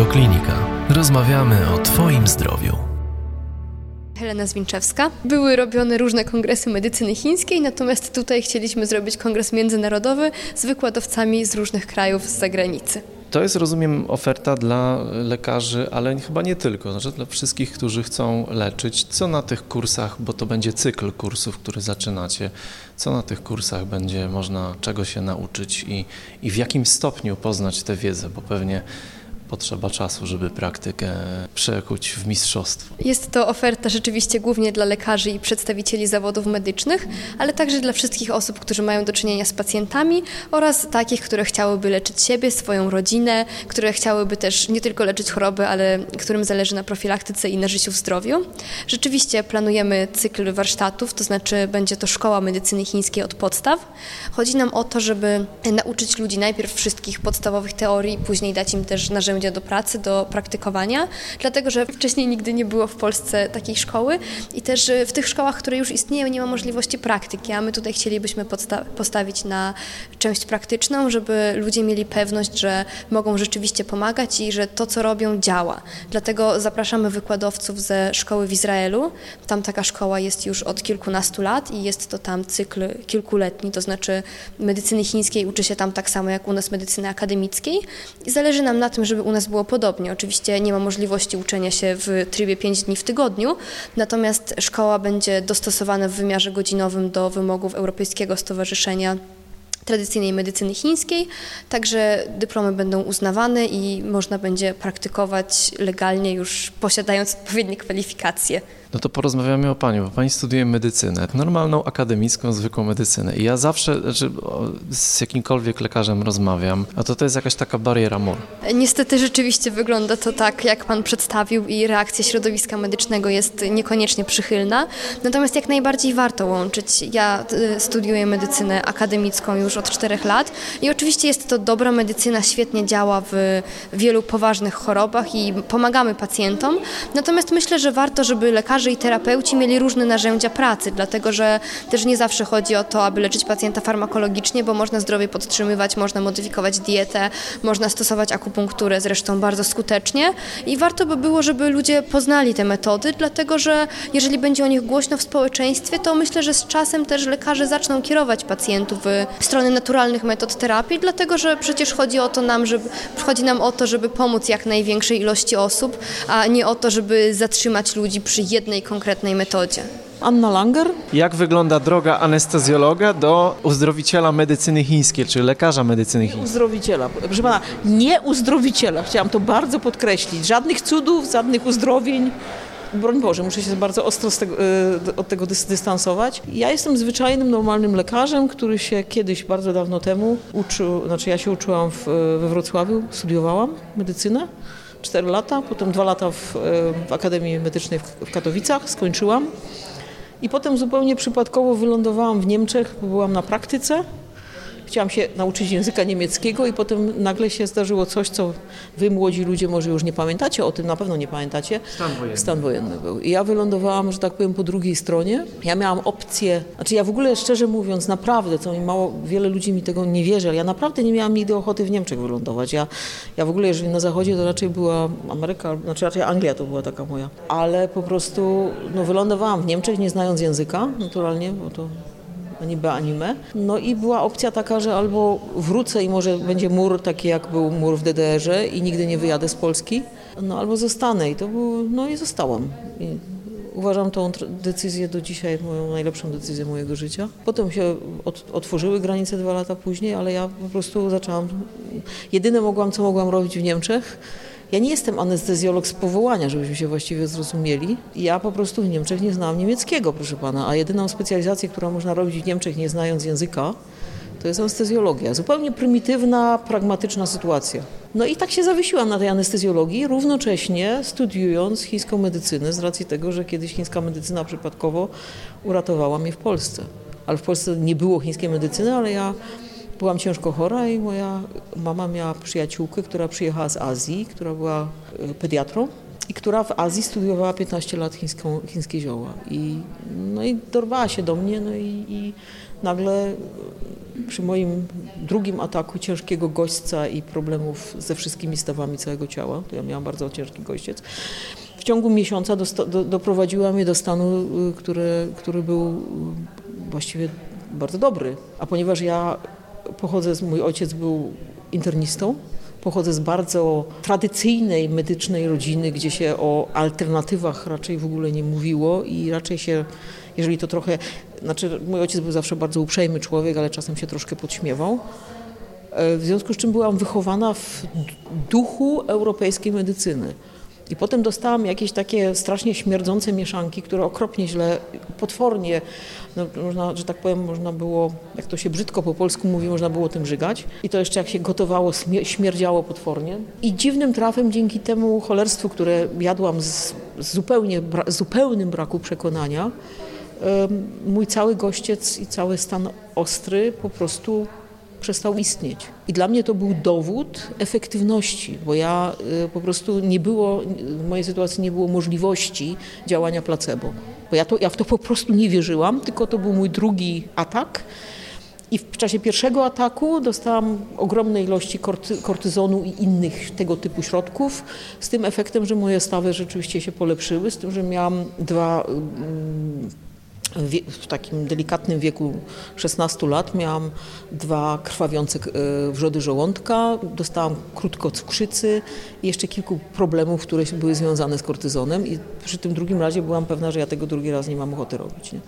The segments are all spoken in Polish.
Radioklinika. Rozmawiamy o Twoim zdrowiu. Helena Zwinczewska. Były robione różne kongresy medycyny chińskiej, natomiast tutaj chcieliśmy zrobić kongres międzynarodowy z wykładowcami z różnych krajów z zagranicy. To jest, rozumiem, oferta dla lekarzy, ale chyba nie tylko, znaczy dla wszystkich, którzy chcą leczyć. Co na tych kursach, bo to będzie cykl kursów, który zaczynacie, co na tych kursach będzie można czego się nauczyć i, i w jakim stopniu poznać tę wiedzę, bo pewnie potrzeba czasu, żeby praktykę przekuć w mistrzostwo. Jest to oferta rzeczywiście głównie dla lekarzy i przedstawicieli zawodów medycznych, ale także dla wszystkich osób, którzy mają do czynienia z pacjentami oraz takich, które chciałyby leczyć siebie, swoją rodzinę, które chciałyby też nie tylko leczyć choroby, ale którym zależy na profilaktyce i na życiu w zdrowiu. Rzeczywiście planujemy cykl warsztatów, to znaczy będzie to szkoła medycyny chińskiej od podstaw. Chodzi nam o to, żeby nauczyć ludzi najpierw wszystkich podstawowych teorii, później dać im też narzędzia do pracy, do praktykowania, dlatego że wcześniej nigdy nie było w Polsce takiej szkoły i też y, w tych szkołach, które już istnieją, nie ma możliwości praktyki, a my tutaj chcielibyśmy postawić na część praktyczną, żeby ludzie mieli pewność, że mogą rzeczywiście pomagać i że to, co robią, działa. Dlatego zapraszamy wykładowców ze szkoły w Izraelu. Tam taka szkoła jest już od kilkunastu lat i jest to tam cykl kilkuletni, to znaczy medycyny chińskiej uczy się tam tak samo jak u nas medycyny akademickiej i zależy nam na tym, żeby u nas było podobnie. Oczywiście nie ma możliwości uczenia się w trybie 5 dni w tygodniu, natomiast szkoła będzie dostosowana w wymiarze godzinowym do wymogów Europejskiego Stowarzyszenia tradycyjnej medycyny chińskiej, także dyplomy będą uznawane i można będzie praktykować legalnie już posiadając odpowiednie kwalifikacje. No to porozmawiamy o Pani, bo Pani studiuje medycynę, normalną, akademicką, zwykłą medycynę. I ja zawsze, znaczy, z jakimkolwiek lekarzem rozmawiam, a to to jest jakaś taka bariera mur. Niestety rzeczywiście wygląda to tak, jak Pan przedstawił i reakcja środowiska medycznego jest niekoniecznie przychylna. Natomiast jak najbardziej warto łączyć. Ja y, studiuję medycynę akademicką już od czterech lat i oczywiście jest to dobra medycyna, świetnie działa w wielu poważnych chorobach i pomagamy pacjentom. Natomiast myślę, że warto, żeby lekarze lekarze i terapeuci mieli różne narzędzia pracy, dlatego że też nie zawsze chodzi o to, aby leczyć pacjenta farmakologicznie, bo można zdrowie podtrzymywać, można modyfikować dietę, można stosować akupunkturę zresztą bardzo skutecznie. I warto by było, żeby ludzie poznali te metody, dlatego że jeżeli będzie o nich głośno w społeczeństwie, to myślę, że z czasem też lekarze zaczną kierować pacjentów w stronę naturalnych metod terapii, dlatego że przecież chodzi o to nam, żeby, chodzi nam o to, żeby pomóc jak największej ilości osób, a nie o to, żeby zatrzymać ludzi przy jednej jednej konkretnej metodzie. Anna Langer. Jak wygląda droga anestezjologa do uzdrowiciela medycyny chińskiej, czy lekarza medycyny chińskiej? Uzdrowiciela. Proszę pana, nie uzdrowiciela. Chciałam to bardzo podkreślić. Żadnych cudów, żadnych uzdrowień broń Boże, muszę się bardzo ostro tego, e, od tego dystansować. Ja jestem zwyczajnym, normalnym lekarzem, który się kiedyś, bardzo dawno temu uczył, znaczy ja się uczyłam w, we Wrocławiu, studiowałam medycynę. 4 lata, potem 2 lata w, e, w Akademii Medycznej w Katowicach, skończyłam. I potem zupełnie przypadkowo wylądowałam w Niemczech, byłam na praktyce chciałam się nauczyć języka niemieckiego i potem nagle się zdarzyło coś, co wy młodzi ludzie może już nie pamiętacie, o tym na pewno nie pamiętacie. Stan wojenny. Stan wojenny był. I ja wylądowałam, że tak powiem, po drugiej stronie. Ja miałam opcję, znaczy ja w ogóle szczerze mówiąc, naprawdę, co mi mało, wiele ludzi mi tego nie wierzy, ale ja naprawdę nie miałam nigdy ochoty w Niemczech wylądować. Ja, ja w ogóle, jeżeli na zachodzie, to raczej była Ameryka, znaczy raczej Anglia to była taka moja. Ale po prostu no, wylądowałam w Niemczech, nie znając języka, naturalnie, bo to niby anime. No i była opcja taka, że albo wrócę i może będzie mur taki jak był mur w DDR-ze i nigdy nie wyjadę z Polski, no albo zostanę i to było, no i zostałam. I uważam tą decyzję do dzisiaj moją najlepszą decyzję mojego życia. Potem się otworzyły granice dwa lata później, ale ja po prostu zaczęłam, jedyne mogłam, co mogłam robić w Niemczech, ja nie jestem anestezjolog z powołania, żebyśmy się właściwie zrozumieli. Ja po prostu w Niemczech nie znałam niemieckiego, proszę pana, a jedyną specjalizację, którą można robić w Niemczech nie znając języka, to jest anestezjologia. Zupełnie prymitywna, pragmatyczna sytuacja. No i tak się zawiesiłam na tej anestezjologii, równocześnie studiując chińską medycynę z racji tego, że kiedyś chińska medycyna przypadkowo uratowała mnie w Polsce. Ale w Polsce nie było chińskiej medycyny, ale ja byłam ciężko chora i moja mama miała przyjaciółkę, która przyjechała z Azji, która była e, pediatrą i która w Azji studiowała 15 lat chińską, chińskie zioła. I, no i dorwała się do mnie, no i, i nagle przy moim drugim ataku ciężkiego gośćca i problemów ze wszystkimi stawami całego ciała, to ja miałam bardzo ciężki gościec, w ciągu miesiąca do, do, doprowadziła mnie do stanu, y, który, który był właściwie bardzo dobry. A ponieważ ja pochodzę, z, mój ojciec był internistą, pochodzę z bardzo tradycyjnej medycznej rodziny, gdzie się o alternatywach raczej w ogóle nie mówiło i raczej się, jeżeli to trochę, znaczy mój ojciec był zawsze bardzo uprzejmy człowiek, ale czasem się troszkę podśmiewał. E, w związku z czym byłam wychowana w duchu europejskiej medycyny. I potem dostałam jakieś takie strasznie śmierdzące mieszanki, które okropnie źle, potwornie, no, można, że tak powiem, można było, jak to się brzydko po polsku mówi, można było tym żygać. I to jeszcze jak się gotowało, śmierdziało potwornie. I dziwnym trafem dzięki temu cholerstwu, które jadłam z zupełnie, zupełnym braku przekonania, mój cały gościec i cały stan ostry po prostu przestał istnieć. I dla mnie to był dowód efektywności, bo ja y, po prostu nie było, w mojej sytuacji nie było możliwości działania placebo. Bo ja, to, ja w to po prostu nie wierzyłam, tylko to był mój drugi atak. I w czasie pierwszego ataku dostałam ogromne ilości korty, kortyzonu i innych tego typu środków, z tym efektem, że moje stawy rzeczywiście się polepszyły, z tym, że miałam dwa w takim delikatnym wieku 16 lat miałam dwa krwawiące e, wrzody żołądka, dostałam krótko cukrzycy i jeszcze kilku problemów, które były związane z kortyzonem i przy tym drugim razie byłam pewna, że ja tego drugi raz nie mam ochoty robić. Nie?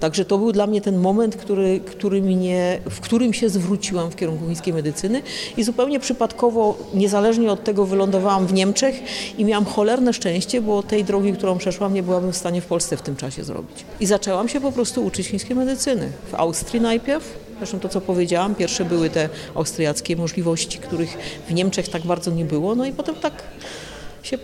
Także to był dla mnie ten moment, który, który mnie, w którym się zwróciłam w kierunku chińskiej medycyny i zupełnie przypadkowo, niezależnie od tego, wylądowałam w Niemczech i miałam cholerne szczęście, bo tej drogi, którą przeszłam, nie byłabym w stanie w Polsce w tym czasie zrobić. I zaczęłam się po prostu uczyć chińskiej medycyny. W Austrii najpierw, Zresztą to, co powiedziałam, pierwsze były te austriackie możliwości, których w Niemczech tak bardzo nie było, no i potem tak się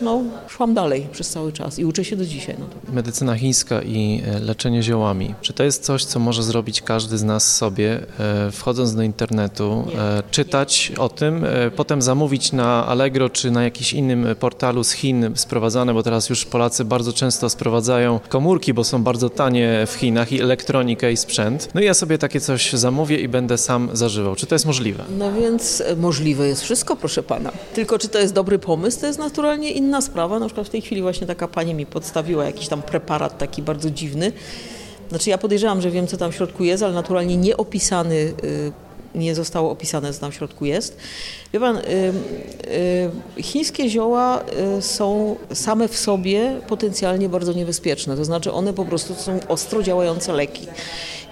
no, szłam dalej przez cały czas i uczę się do dzisiaj. No. Medycyna chińska i e, leczenie ziołami. Czy to jest coś, co może zrobić każdy z nas sobie, e, wchodząc do internetu, nie, e, czytać nie. o tym, potem zamówić na Allegro czy na jakimś innym portalu z Chin sprowadzane, bo teraz już Polacy bardzo często sprowadzają komórki, bo są bardzo tanie w Chinach i elektronikę i sprzęt. No i ja sobie takie coś zamówię i będę sam zażywał. Czy to jest możliwe? No więc możliwe jest wszystko, proszę pana. Tylko czy to jest dobry pomysł, to jest naturalnie inny inna sprawa, na przykład w tej chwili właśnie taka pani mi podstawiła jakiś tam preparat taki bardzo dziwny. Znaczy ja podejrzewam, że wiem, co tam w środku jest, ale naturalnie nieopisany y, nie zostało opisane, co tam w środku jest. Wie pan, y, y, chińskie zioła są same w sobie potencjalnie bardzo niebezpieczne, to znaczy one po prostu są ostro działające leki.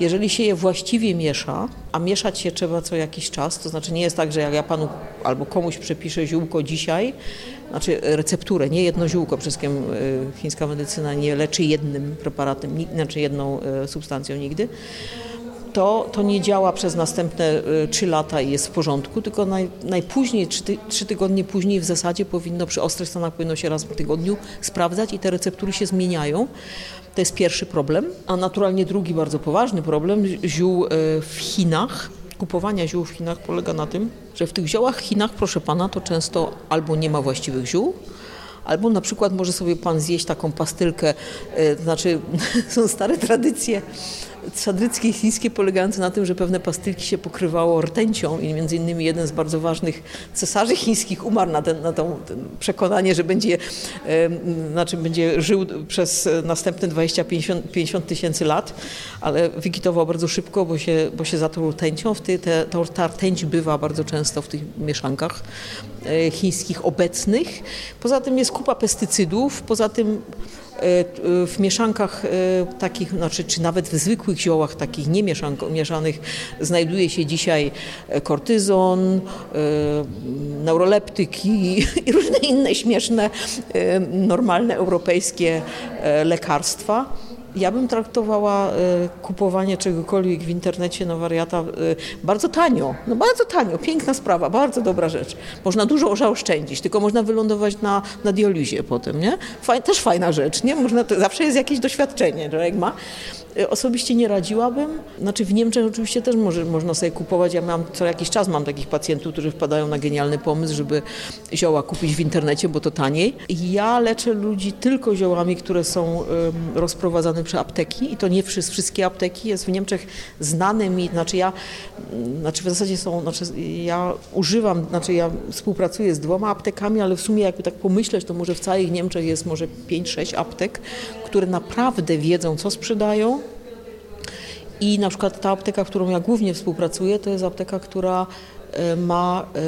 Jeżeli się je właściwie miesza, a mieszać się trzeba co jakiś czas, to znaczy nie jest tak, że jak ja panu albo komuś przepiszę ziółko dzisiaj, znaczy recepturę, nie jedno ziółko, wszystkim chińska medycyna nie leczy jednym preparatem, znaczy jedną substancją nigdy, to, to nie działa przez następne y, trzy lata i jest w porządku, tylko naj, najpóźniej, trzy tygodnie później w zasadzie powinno, przy ostrych stanach powinno się raz w tygodniu sprawdzać i te receptury się zmieniają. To jest pierwszy problem. A naturalnie drugi bardzo poważny problem ziół y, w Chinach. Kupowania ziół w Chinach polega na tym, że w tych ziołach w Chinach, proszę pana, to często albo nie ma właściwych ziół, albo na przykład może sobie pan zjeść taką pastylkę, to znaczy są stare tradycje sadryckie chińskie polegające na tym, że pewne pastylki się pokrywało rtęcią i między innymi jeden z bardzo ważnych cesarzy chińskich umarł na, ten, na to przekonanie, że będzie, e, znaczy będzie żył przez następne 20-50 tysięcy lat, ale wygitował bardzo szybko, bo się, bo się zatruł rtęcią. W ty, te, ta rtęć bywa bardzo często w tych mieszankach e, chińskich obecnych. Poza tym jest kupa pestycydów, poza tym w mieszankach e, takich, znaczy, czy nawet w zwykłych ziołach takich niemieszanych znajduje się dzisiaj e, kortyzon, neuroleptyki i różne inne śmieszne, normalne europejskie lekarstwa Ja bym traktowała e, kupowanie czegokolwiek w internecie na wariata e, bardzo tanio. No bardzo tanio, piękna sprawa, bardzo dobra rzecz. Można dużo zaoszczędzić, tylko można wylądować na, na dializie potem, nie? Faj, też fajna rzecz, nie? Można, to, zawsze jest jakieś doświadczenie, człowiek ma. E, osobiście nie radziłabym. Znaczy w Niemczech oczywiście też może, można sobie kupować. Ja mam co jakiś czas mam takich pacjentów, którzy wpadają na genialny pomysł, żeby zioła kupić w internecie, bo to taniej. Ja leczę ludzi tylko ziołami, które są rozprowadzane przy apteki i to nie wszystkie apteki. Jest w Niemczech znane mi, znaczy ja, mm, znaczy w zasadzie są, znaczy ja używam, znaczy ja współpracuję z dwoma aptekami, ale w sumie jakby tak pomyśleć, to może w całych Niemczech jest może 5-6 aptek, które naprawdę wiedzą, co sprzedają, i na przykład ta apteka, którą ja głównie współpracuję, to jest apteka, która e, ma e,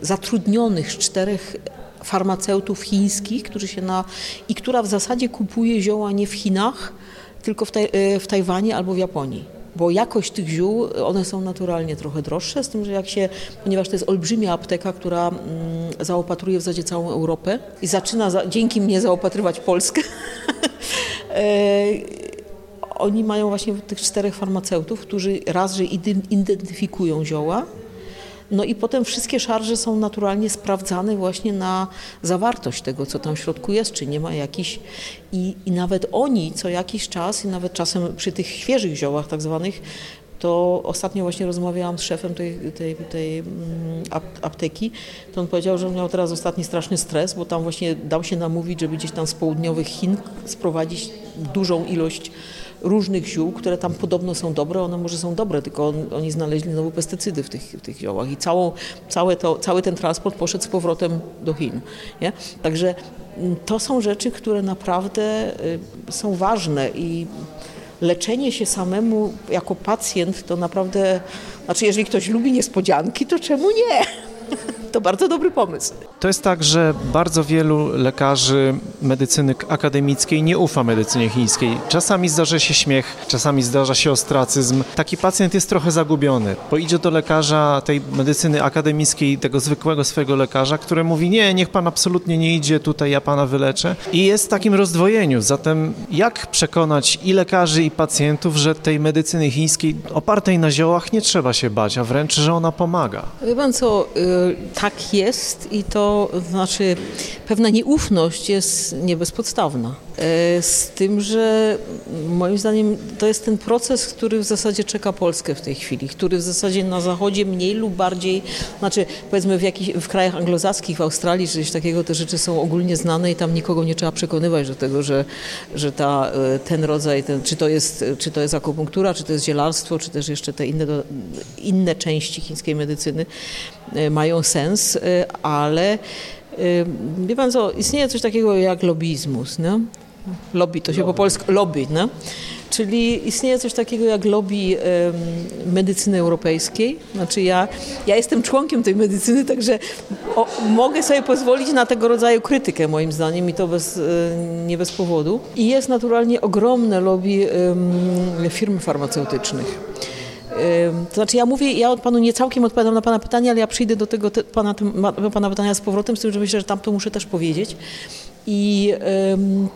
zatrudnionych czterech farmaceutów chińskich, którzy się na, i która w zasadzie kupuje zioła nie w Chinach, tylko w, taj, e, w Tajwanie albo w Japonii. Bo jakość tych ziół, one są naturalnie trochę droższe, z tym, że jak się, ponieważ to jest olbrzymia apteka, która mm, zaopatruje w zasadzie całą Europę i zaczyna za, dzięki mnie zaopatrywać Polskę, oni mają właśnie tych czterech farmaceutów, którzy raz, że identyfikują zioła, no i potem wszystkie szarże są naturalnie sprawdzane właśnie na zawartość tego, co tam w środku jest, czy nie ma jakiś... I, i nawet oni co jakiś czas, i nawet czasem przy tych świeżych ziołach tak zwanych, to ostatnio właśnie rozmawiałam z szefem tej, tej, tej mm, apteki, to on powiedział, że miał teraz ostatni straszny stres, bo tam właśnie dał się namówić, żeby gdzieś tam z południowych Chin sprowadzić dużą ilość różnych ziół, które tam podobno są dobre, one może są dobre, tylko on, oni znaleźli nowe pestycydy w tych, w tych ziołach i całą, całe to, cały ten transport poszedł z powrotem do Chin. Nie? Także mm, to są rzeczy, które naprawdę y, są ważne i leczenie się samemu jako pacjent to naprawdę, znaczy jeżeli ktoś lubi niespodzianki, to czemu nie? To bardzo dobry pomysł. To jest tak, że bardzo wielu lekarzy medycyny akademickiej nie ufa medycynie chińskiej. Czasami zdarza się śmiech, czasami zdarza się ostracyzm. Taki pacjent jest trochę zagubiony, bo idzie do lekarza tej medycyny akademickiej, tego zwykłego swojego lekarza, który mówi: Nie, niech pan absolutnie nie idzie tutaj, ja pana wyleczę. I jest w takim rozdwojeniu. Zatem, jak przekonać i lekarzy, i pacjentów, że tej medycyny chińskiej opartej na ziołach nie trzeba się bać, a wręcz, że ona pomaga? Wie pan co, y, tak jest i to znaczy pewna nieufność jest nie bezpodstawna. E, z tym, że moim zdaniem to jest ten proces, który w zasadzie czeka Polskę w tej chwili, który w zasadzie na Zachodzie mniej lub bardziej, znaczy powiedzmy w, jakich, w krajach anglosaskich, w Australii czy coś takiego, te rzeczy są ogólnie znane i tam nikogo nie trzeba przekonywać do tego, że, że ta, e, ten rodzaj, ten, czy, to jest, czy to jest akupunktura, czy to jest zielarstwo, czy też jeszcze te inne, inne części chińskiej medycyny mają sens, ale Wie pan co, istnieje coś takiego jak lobbyizmus, nie? Lobby, to się lobby. po polsku, lobby, nie? Czyli istnieje coś takiego jak lobby medycyny europejskiej. Znaczy ja, ja jestem członkiem tej medycyny, także o, mogę sobie pozwolić na tego rodzaju krytykę moim zdaniem i to bez, nie bez powodu. I jest naturalnie ogromne lobby firm farmaceutycznych. To znaczy ja mówię, ja od panu nie całkiem odpowiadam na pana pytanie, ale ja przyjdę do tego te, pana, pana pytania z powrotem, z tym, że myślę, że tam to muszę też powiedzieć. I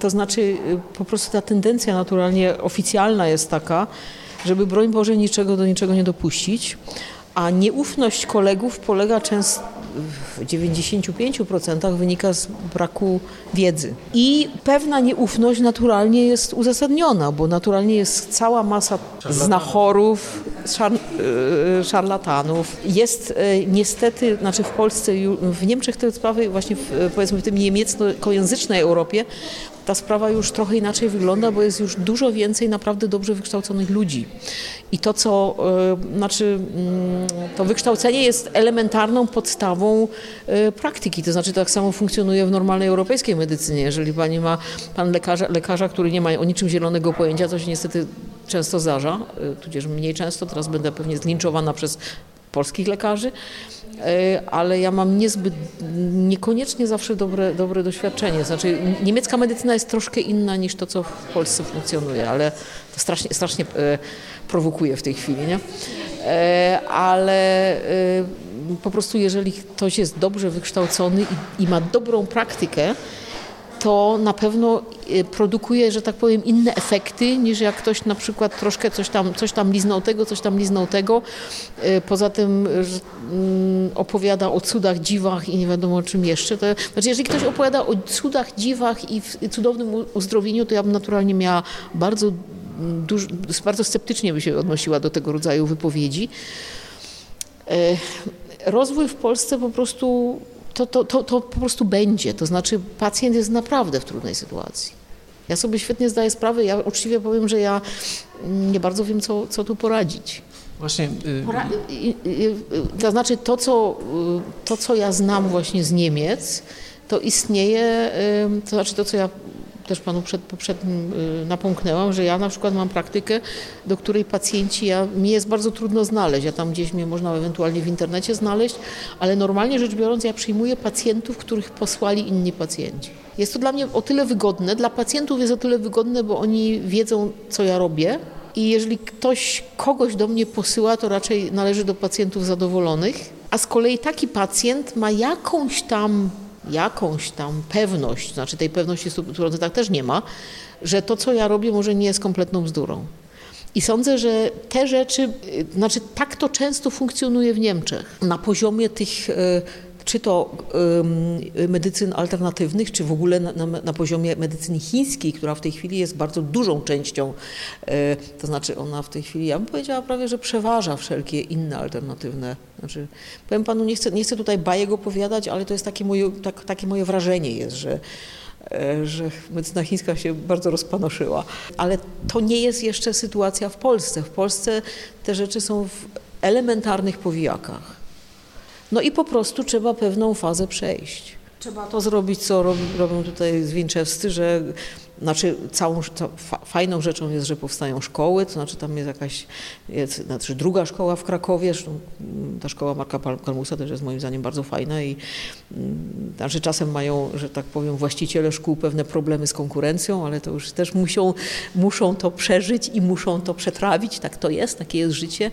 to znaczy po prostu ta tendencja naturalnie oficjalna jest taka, żeby broń Boże niczego do niczego nie dopuścić, a nieufność kolegów polega często w 95% wynika z braku wiedzy. I pewna nieufność naturalnie jest uzasadniona, bo naturalnie jest cała masa znachorów, szar, e, szarlatanów. Jest e, niestety, znaczy w Polsce, w Niemczech te sprawy właśnie w, powiedzmy w tym niemieckojęzycznej Europie ta sprawa już trochę inaczej wygląda, bo jest już dużo więcej naprawdę dobrze wykształconych ludzi. I to, co, y, znaczy, y, to wykształcenie jest elementarną podstawą y, praktyki. To znaczy, tak samo funkcjonuje w normalnej europejskiej medycynie. Jeżeli pani ma pan lekarza, lekarza który nie ma o niczym zielonego pojęcia, co się niestety często zdarza, tudzież mniej często, teraz będę pewnie zlinczowana przez polskich lekarzy, E, ale ja mam niezbyt, niekoniecznie zawsze dobre, dobre doświadczenie. Znaczy, niemiecka medycyna jest troszkę inna niż to, co w Polsce funkcjonuje, ale to strasznie, strasznie e, prowokuje w tej chwili, nie? Ale po prostu jeżeli ktoś jest dobrze wykształcony i, i ma dobrą praktykę, to na pewno y, produkuje, że tak powiem, inne efekty niż jak ktoś na przykład troszkę coś tam, coś tam liznął tego, coś tam liznął tego. Y, poza tym mm, opowiada o cudach, dziwach i nie wiadomo o czym jeszcze. To, znaczy, jeżeli ktoś opowiada o cudach, dziwach i cudownym uzdrowieniu, to ja bym naturalnie miała bardzo, duż, bardzo sceptycznie by się odnosiła do tego rodzaju wypowiedzi. Y, rozwój w Polsce po prostu to, to, to, to po prostu będzie. To znaczy pacjent jest naprawdę w trudnej sytuacji. Ja sobie świetnie zdaję sprawę, ja uczciwie powiem, że ja nie bardzo wiem, co, co tu poradzić. Właśnie. Y... To znaczy to co, to, co ja znam właśnie z Niemiec, to istnieje, to znaczy to, co ja też panu przed, poprzednim y, napomknęłam, że ja na przykład mam praktykę, do której pacjenci, ja, mi jest bardzo trudno znaleźć, ja tam gdzieś mnie można ewentualnie w internecie znaleźć, ale normalnie rzecz biorąc ja przyjmuję pacjentów, których posłali inni pacjenci. Jest to dla mnie o tyle wygodne, dla pacjentów jest o tyle wygodne, bo oni wiedzą, co ja robię, i jeżeli ktoś kogoś do mnie posyła, to raczej należy do pacjentów zadowolonych, a z kolei taki pacjent ma jakąś tam jakąś tam pewność, znaczy tej pewności w 100% też nie ma, że to, co ja robię, może nie jest kompletną bzdurą. I sądzę, że te rzeczy, y, znaczy tak to często funkcjonuje w Niemczech. Na poziomie tych y, czy to medycyn alternatywnych, czy w ogóle na, na, poziomie medycyny chińskiej, która w tej chwili jest bardzo dużą częścią, e, to znaczy ona w tej chwili, ja bym powiedziała prawie, że przeważa wszelkie inne alternatywne. Znaczy, powiem panu, nie chcę, nie chcę tutaj bajek opowiadać, ale to jest takie moje, tak, takie moje wrażenie jest, że e, że medycyna chińska się bardzo rozpanoszyła. Ale to nie jest jeszcze sytuacja w Polsce. W Polsce te rzeczy są w elementarnych powijakach. No i po prostu trzeba pewną fazę przejść. Trzeba to zrobić, co robią tutaj zwinczewscy, że znaczy całą, fajną rzeczą jest, że powstają szkoły, to znaczy tam jest jakaś, jest, znaczy druga szkoła w Krakowie, mm, ta szkoła Marka Kalmusa też jest moim zdaniem bardzo fajna i mm, znaczy czasem mają, że tak powiem, właściciele szkół pewne problemy z konkurencją, ale to już też muszą, muszą to przeżyć i muszą to przetrawić, tak to jest, takie jest życie.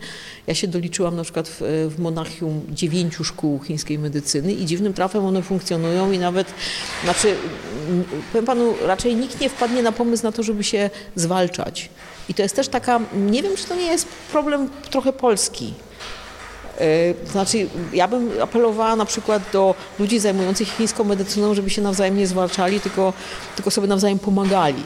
Ja się doliczyłam na przykład w, w Monachium dziewięciu szkół chińskiej medycyny i dziwnym trafem one funkcjonują i nawet, znaczy, mm, powiem panu, raczej nikt nie wpadnie na pomysł na to, żeby się zwalczać. I to jest też taka, nie wiem, czy to nie jest problem trochę polski. E, znaczy, ja bym apelowała na przykład do ludzi zajmujących się chińską medycyną, żeby się nawzajem nie zwalczali, tylko, tylko sobie nawzajem pomagali.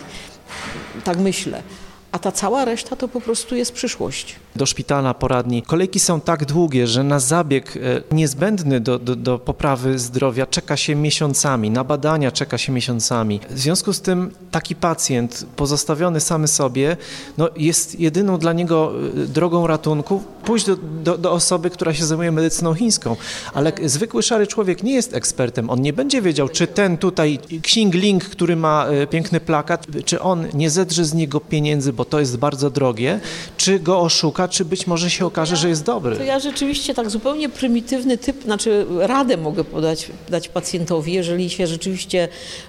Tak myślę a ta cała reszta to po prostu jest przyszłość. Do szpitala, poradni. Kolejki są tak długie, że na zabieg e, niezbędny do, do, do, poprawy zdrowia czeka się miesiącami, na badania czeka się miesiącami. W związku z tym taki pacjent pozostawiony samy sobie no, jest jedyną dla niego e, drogą ratunku pójść do, do, do osoby, która się zajmuje medycyną chińską. Ale zwykły szary człowiek nie jest ekspertem. On nie będzie wiedział, czy ten tutaj Xing Ling, który ma e, piękny plakat, czy on nie zedrze z niego pieniędzy, bo to jest bardzo drogie, czy go oszuka, czy być może się okaże, że jest dobry. To ja rzeczywiście tak zupełnie prymitywny typ, znaczy radę mogę podać dać pacjentowi, jeżeli się rzeczywiście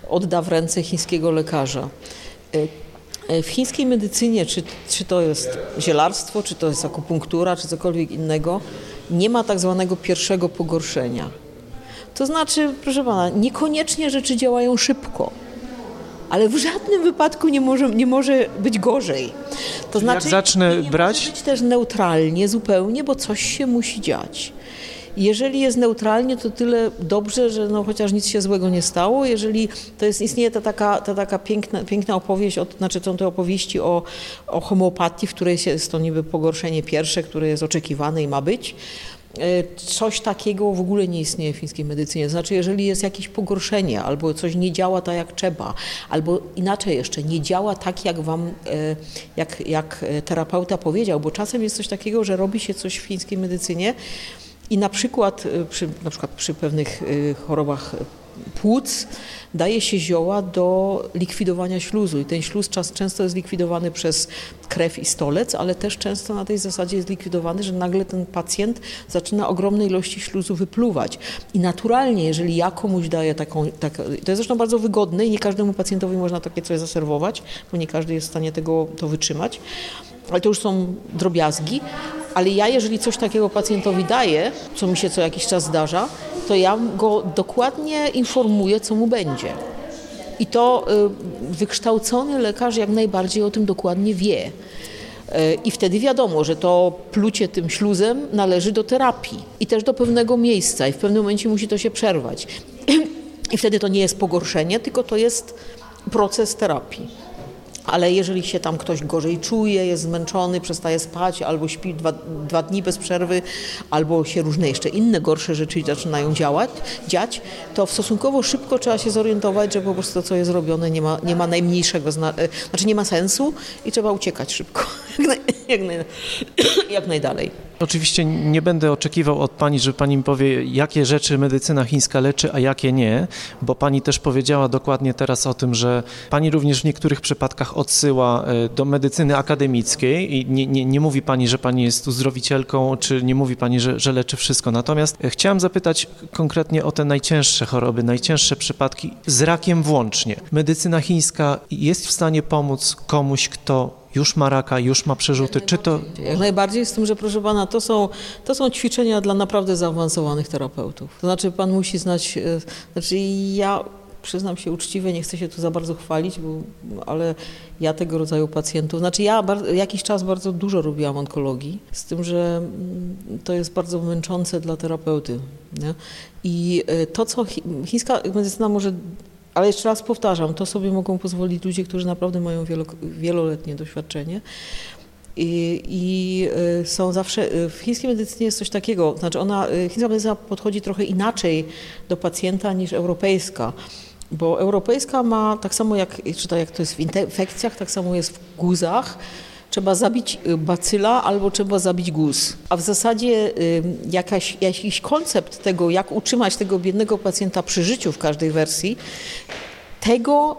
odda w ręce chińskiego lekarza. E, w chińskiej medycynie, czy, czy to jest zielarstwo, czy to jest akupunktura, czy cokolwiek innego, nie ma tak zwanego pierwszego pogorszenia. To znaczy, proszę pana, niekoniecznie rzeczy działają szybko ale w żadnym wypadku nie może, nie może być gorzej. To znaczy, jak zacznę nie brać? Może być też neutralnie zupełnie, bo coś się musi dziać. Jeżeli jest neutralnie, to tyle dobrze, że no, chociaż nic się złego nie stało. Jeżeli to jest, istnieje ta taka, ta taka piękna, piękna opowieść, od, znaczy są te opowieści o, o homeopatii, w której jest to niby pogorszenie pierwsze, które jest oczekiwane i ma być. E, coś takiego w ogóle nie istnieje w fińskiej medycynie. Znaczy, jeżeli jest jakieś pogorszenie, albo coś nie działa tak jak trzeba, albo inaczej jeszcze, nie działa tak, jak wam, e, jak, jak terapeuta powiedział, bo czasem jest coś takiego, że robi się coś w fińskiej medycynie i na przykład przy, na przykład przy pewnych chorobach płuc daje się zioła do likwidowania śluzu. I ten śluz czas, często jest likwidowany przez krew i stolec, ale też często na tej zasadzie jest likwidowany, że nagle ten pacjent zaczyna ogromne ilości śluzu wypluwać. I naturalnie, jeżeli ja komuś daję taką, tak, to jest zresztą bardzo wygodne i nie każdemu pacjentowi można takie coś zaserwować, bo nie każdy jest w stanie tego to wytrzymać, ale to już są drobiazgi, ale ja jeżeli coś takiego pacjentowi daję, co mi się co jakiś czas zdarza, to ja go dokładnie informuję, co mu będzie. I to wykształcony lekarz jak najbardziej o tym dokładnie wie. I wtedy wiadomo, że to plucie tym śluzem należy do terapii i też do pewnego miejsca i w pewnym momencie musi to się przerwać. I wtedy to nie jest pogorszenie, tylko to jest proces terapii ale jeżeli się tam ktoś gorzej czuje, jest zmęczony, przestaje spać, albo śpi dwa, dwa dni bez przerwy, albo się różne jeszcze inne gorsze rzeczy zaczynają działać, dziać, to stosunkowo szybko trzeba się zorientować, że po prostu to, co jest robione, nie ma, nie ma najmniejszego, zna- e, znaczy nie ma sensu i trzeba uciekać szybko, jak, naj, jak, naj, jak najdalej. Oczywiście nie będę oczekiwał od Pani, że Pani mi powie, jakie rzeczy medycyna chińska leczy, a jakie nie, bo Pani też powiedziała dokładnie teraz o tym, że Pani również w niektórych przypadkach odsyła e, do medycyny akademickiej i nie, nie, nie mówi Pani, że Pani jest uzdrowicielką, czy nie mówi Pani, że, że leczy wszystko. Natomiast e, chciałam zapytać konkretnie o te najcięższe choroby, najcięższe przypadki z rakiem włącznie. Medycyna chińska jest w stanie pomóc komuś, kto już ma raka, już ma przerzuty, czy to... Jak najbardziej z tym, że proszę Pana, to są, to są ćwiczenia dla naprawdę zaawansowanych terapeutów. To znaczy Pan musi znać, e, znaczy ja przyznam się uczciwie, nie chcę się tu za bardzo chwalić, bo, ale ja tego rodzaju pacjentów, znaczy ja jakiś czas bardzo dużo robiłam onkologii, z tym, że mm, to jest bardzo męczące dla terapeuty. Nie? I e, to, co chińska medycyna może ale jeszcze raz powtarzam, to sobie mogą pozwolić ludzie, którzy naprawdę mają wieloletnie doświadczenie. I, I, e, są zawsze, e, w chińskiej medycynie jest coś takiego, znaczy ona, e, chińska medycyna podchodzi trochę inaczej do pacjenta niż europejska, bo europejska ma tak samo jak, czy tak jak to jest w infekcjach, tak samo jest w guzach, trzeba zabić y, bacyla albo trzeba zabić guz. A w zasadzie y, jakaś, jakiś koncept tego, jak utrzymać tego biednego pacjenta przy życiu w każdej wersji, tego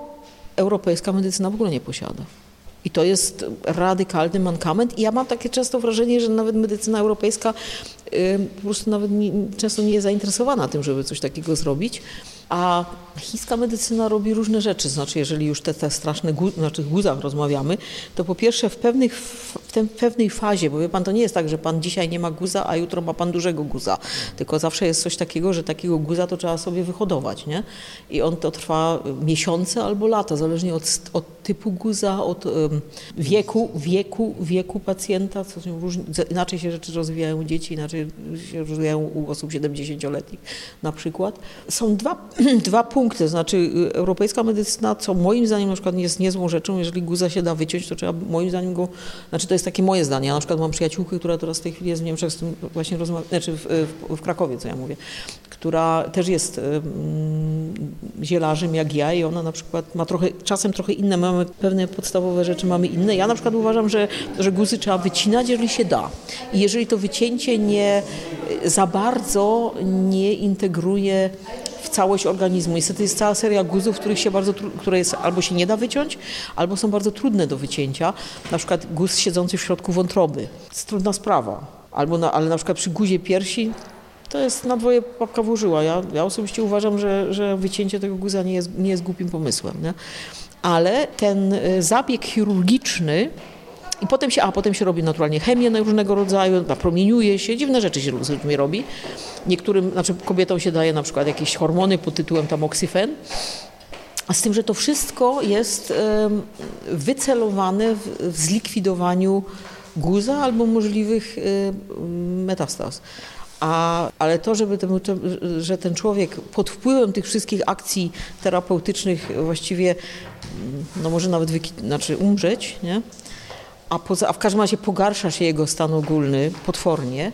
europejska medycyna w ogóle nie posiada. I to jest radykalny mankament. I ja mam takie często wrażenie, że nawet medycyna europejska y, po prostu nawet nie, często nie jest zainteresowana tym, żeby coś takiego zrobić. A chińska medycyna robi różne rzeczy. Znaczy, jeżeli już te, te straszne gu, znaczy guzach rozmawiamy, to po pierwsze w, pewnych, w pewnej fazie, bo wie pan, to nie jest tak, że pan dzisiaj nie ma guza, a jutro ma pan dużego guza. Tylko zawsze jest coś takiego, że takiego guza to trzeba sobie wyhodować, nie? I on to trwa miesiące albo lata, zależnie od, od typu guza, od um, wieku, wieku, wieku pacjenta. Co się różni, inaczej się rzeczy rozwijają u dzieci, inaczej się rozwijają u osób 70-letnich na przykład. Są dwa dwa punkty, znaczy y, europejska medycyna, co moim zdaniem na przykład jest niezłą rzeczą, jeżeli guza się da wyciąć, to trzeba moim zdaniem go, znaczy to jest takie moje zdanie, ja na przykład mam przyjaciółkę, która teraz w tej chwili jest w Niemczech, z tym właśnie rozmawia, znaczy w, w, w Krakowie, co ja mówię, która też jest um, zielarzem jak ja i ona na przykład ma trochę, czasem trochę inne, mamy pewne podstawowe rzeczy, mamy inne. Ja na przykład uważam, że, że guzy trzeba wycinać, jeżeli się da. I jeżeli to wycięcie nie za bardzo nie integruje całość organizmu. Niestety jest cała seria guzów, których się bardzo, które jest, albo się nie da wyciąć, albo są bardzo trudne do wycięcia. Na przykład guz siedzący w środku wątroby. To jest trudna sprawa. Albo na, ale na przykład przy guzie piersi to jest na dwoje papka włożyła. Ja, ja osobiście uważam, że, że wycięcie tego guza nie jest, nie jest głupim pomysłem. Nie? Ale ten y, zabieg chirurgiczny i potem się, a potem się robi naturalnie chemię różnego rodzaju, promieniuje się, dziwne rzeczy się z ludźmi robi. Niektórym, znaczy kobietom się daje na przykład jakieś hormony pod tytułem tamoxifen. A z tym, że to wszystko jest wycelowane w, zlikwidowaniu guza albo możliwych metastaz. A, ale to, żeby ten, że ten człowiek pod wpływem tych wszystkich akcji terapeutycznych właściwie, no może nawet wyki- znaczy umrzeć, nie? A, poza, a w każdym razie pogarsza się jego stan ogólny potwornie.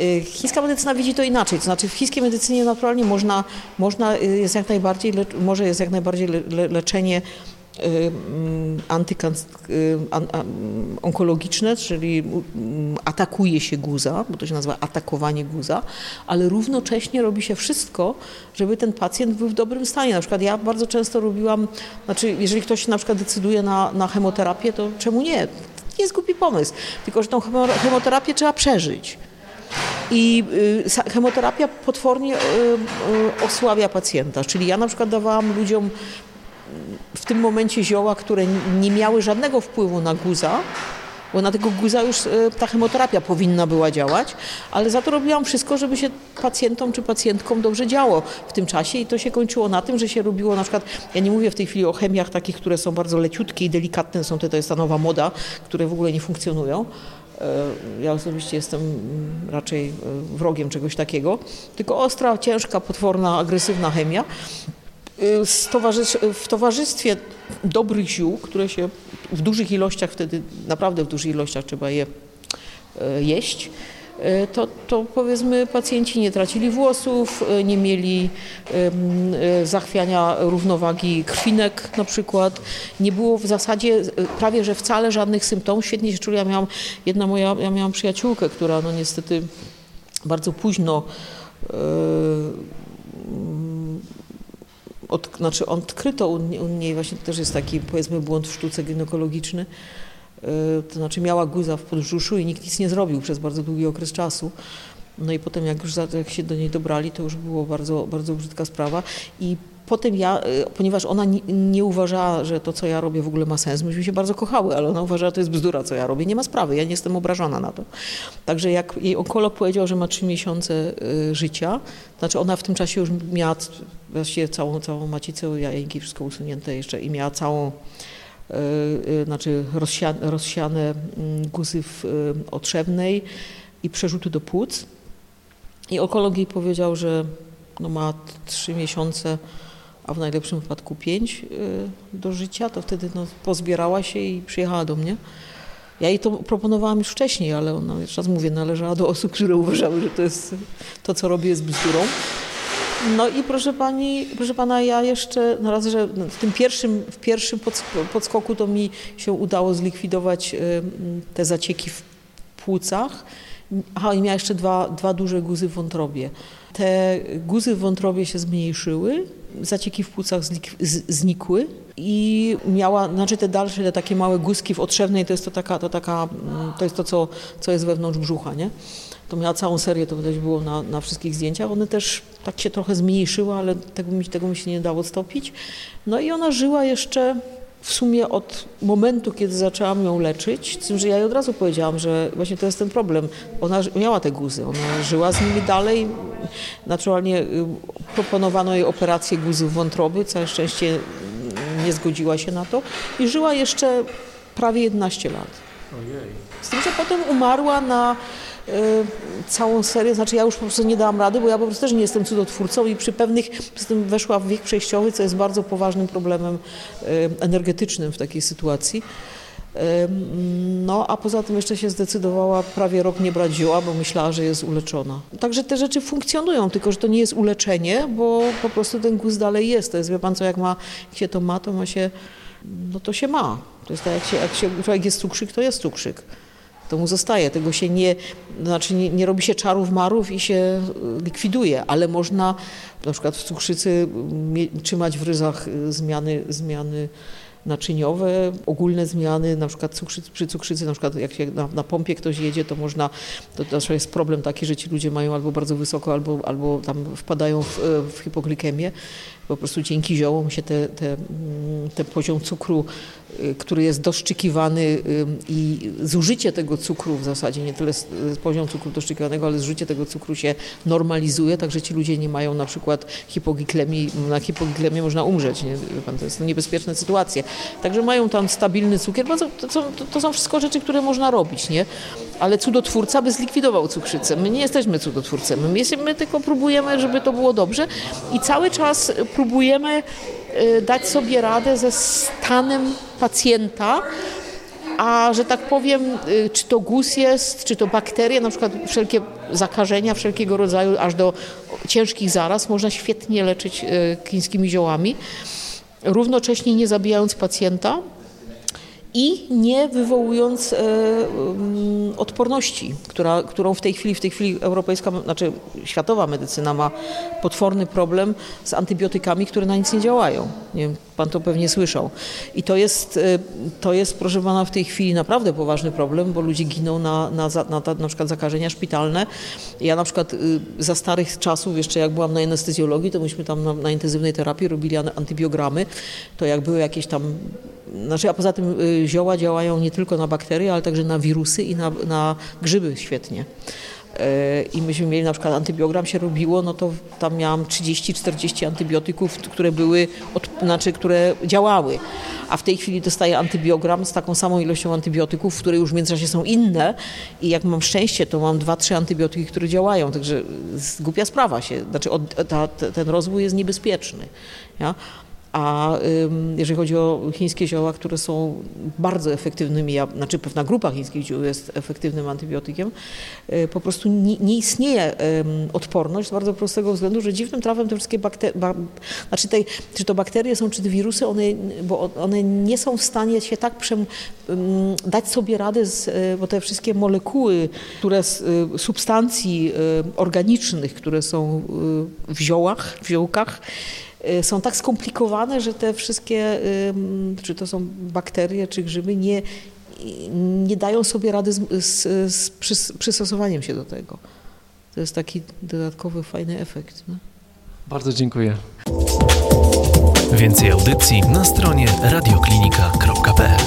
Y, chińska medycyna widzi to inaczej, to znaczy w chińskiej medycynie naturalnie można, można y, jest jak najbardziej, może jest jak najbardziej le, le, leczenie y, mm, antyonkologiczne, czyli mm, atakuje się guza, bo to się nazywa atakowanie guza, ale równocześnie robi się wszystko, żeby ten pacjent był w dobrym stanie. Na przykład ja bardzo często robiłam, znaczy jeżeli ktoś na przykład decyduje na, na chemoterapię, to czemu nie? nie jest głupi pomysł, tylko że tą chemoterapię trzeba przeżyć. I y, chemoterapia potwornie y, y, osłabia pacjenta. Czyli ja na przykład dawałam ludziom tym momencie zioła, które nie miały żadnego wpływu na guza, bo na tego guza już e, ta chemoterapia powinna była działać, ale za to robiłam wszystko, żeby się pacjentom czy pacjentkom dobrze działo w tym czasie i to się kończyło na tym, że się robiło na przykład, ja nie mówię w tej chwili o chemiach takich, które są bardzo leciutkie i delikatne, są to, to jest ta nowa moda, które w ogóle nie funkcjonują, E, ja osobiście jestem mm, raczej e, wrogiem czegoś takiego, tylko ostra, ciężka, potworna, agresywna chemia. E, w towarzystwie dobrych ziół, które się w dużych ilościach wtedy, naprawdę w dużych ilościach trzeba je jeść, E, to, to powiedzmy pacjenci nie tracili włosów, nie mieli zachwiania równowagi krwinek na przykład. Nie było w zasadzie prawie, że wcale żadnych symptomów. Świetnie się czuli. Ja miałam, jedna moja, ja miałam przyjaciółkę, która no niestety bardzo późno od, znaczy odkryto u, niej właśnie też jest taki powiedzmy błąd w sztuce ginekologiczny, Y, to znaczy miała guza w podbrzuszu i nikt nic nie zrobił przez bardzo długi okres czasu. No i potem jak już jak się do niej dobrali, to już było bardzo, bardzo brzydka sprawa. I potem ja, y, ponieważ ona nie, nie, uważała, że to, co ja robię w ogóle ma sens, myśmy się bardzo kochały, ale ona uważała, że to jest bzdura, co ja robię. Nie ma sprawy, ja nie jestem obrażona na to. Także jak jej onkolog powiedział, że ma trzy miesiące y, życia, znaczy ona w tym czasie już miała właściwie całą, całą macicę, jajki, wszystko usunięte jeszcze i miała całą e, znaczy rozsiane, rozsiane mm, guzy w otrzewnej i przerzuty do płuc. I onkolog jej powiedział, że no ma trzy miesiące, a w najlepszym wypadku pięć do życia, to wtedy no, pozbierała się i przyjechała do mnie. Ja jej to proponowałam już wcześniej, ale ona, jeszcze raz mówię, należała do osób, które uważały, że to jest to, co robię, jest bzdurą. No i proszę pani, proszę pana, ja jeszcze na raz, że w tym pierwszym, w pierwszym podskoku to mi się udało zlikwidować te zacieki w płucach. Aha, i miała jeszcze dwa, dwa duże guzy w wątrobie. Te guzy w wątrobie się zmniejszyły, zacieki w płucach znikły i miała, znaczy te dalsze, te takie małe guzki w otrzewnej, to jest to taka, to taka, to jest to, co, co jest wewnątrz brzucha, nie? To miała całą serię, to widać było na, na wszystkich zdjęciach. One też tak się trochę zmniejszyły, ale tego mi, tego mi się nie dało stopić. No i ona żyła jeszcze w sumie od momentu, kiedy zaczęłam ją leczyć, z tym, że ja jej od razu powiedziałam, że właśnie to jest ten problem. Ona miała te guzy, ona żyła z nimi dalej. Naturalnie y, proponowano jej operację guzów wątroby, całe szczęście nie zgodziła się na to i żyła jeszcze prawie 11 lat. Ojej. Z tym, że potem umarła na Y, całą serię, znaczy ja już po prostu nie dałam rady, bo ja po prostu też nie jestem cudotwórcą i przy pewnych, z tym weszła w wiek przejściowy, co jest bardzo poważnym problemem y, energetycznym w takiej sytuacji. Y, no, a poza tym jeszcze się zdecydowała prawie rok nie brać zioła, bo myślała, że jest uleczona. Także te rzeczy funkcjonują, tylko że to nie jest uleczenie, bo po prostu ten guz dalej jest. To jest, wie pan co, jak, ma, jak się to ma, to ma się, no to się ma. To jest tak, jak, się, jak się, człowiek jest cukrzyk, to jest cukrzyk to mu zostaje. Tego się nie, znaczy nie, nie robi się czarów marów i się e, likwiduje, ale można na przykład w cukrzycy trzymać w ryzach e, zmiany, zmiany naczyniowe, ogólne zmiany, na przykład cukrzycy, przy cukrzycy, na przykład jak się na, na pompie ktoś jedzie, to można, to, to jest problem taki, że ci ludzie mają albo bardzo wysoko, albo, albo tam wpadają w, w hipoglikemię, po prostu dzięki ziołom się te, te, mm, ten poziom cukru, y, który jest doszczykiwany y, i zużycie tego cukru w zasadzie, nie tyle poziom cukru doszczykiwanego, ale zużycie tego cukru się normalizuje, także ci ludzie nie mają na przykład hipoglikemii, na hipogliklemię można umrzeć, nie? to jest niebezpieczna sytuacja. Także mają tam stabilny cukier, to, to, to są wszystko rzeczy, które można robić, nie? Ale cudotwórca by zlikwidował cukrzycę. My nie jesteśmy cudotwórcami, my, my tylko próbujemy, żeby to było dobrze i cały czas próbujemy y, dać sobie radę ze stanem pacjenta, a że tak powiem, y, czy to guz jest, czy to bakterie, na przykład wszelkie zakażenia wszelkiego rodzaju, aż do ciężkich zaraz, można świetnie leczyć y, chińskimi ziołami, równocześnie nie zabijając pacjenta, i nie wywołując e, um, odporności, która, którą w tej chwili, w tej chwili europejska, znaczy światowa medycyna ma potworny problem z antybiotykami, które na nic nie działają. Nie wiem, pan to pewnie słyszał. I to jest, e, to jest, proszę pana, w tej chwili naprawdę poważny problem, bo ludzie giną na, na, na, na, na przykład zakażenia szpitalne. Ja na przykład y, za starych czasów, jeszcze jak byłam na anestezjologii, to myśmy tam na, na intensywnej terapii robili antybiogramy, to jak były jakieś tam znaczy, a poza tym y, zioła działają nie tylko na bakterie, ale także na wirusy i na, na grzyby świetnie. E, i myśmy mieli na przykład antybiogram się robiło, no to tam miałam 30-40 antybiotyków, które były, od, znaczy, które działały. A w tej chwili dostaję antybiogram z taką samą ilością antybiotyków, które już w międzyczasie są inne i jak mam szczęście, to mam 2-3 antybiotyki, które działają, także głupia sprawa się, znaczy od, ta, ten rozwój jest niebezpieczny. Ja? A jeżeli chodzi o chińskie zioła, które są bardzo efektywnymi, znaczy pewna grupa chińskich ziół jest efektywnym antybiotykiem, y, po prostu nie, nie istnieje odporność z bardzo prostego względu, że dziwnym trafem te wszystkie bakterie, znaczy te, czy to bakterie są, czy te wirusy, one, bo one nie są w stanie się tak przem, dać sobie radę, z, y, bo te wszystkie molekuły, które z y, substancji organicznych, które są w ziołach, w ziołkach, są tak skomplikowane, że te wszystkie, czy to są bakterie, czy grzyby, nie, nie dają sobie rady z, z, z przystosowaniem się do tego. To jest taki dodatkowy, fajny efekt. No. Bardzo dziękuję. Więcej audycji na stronie radioklinika.pl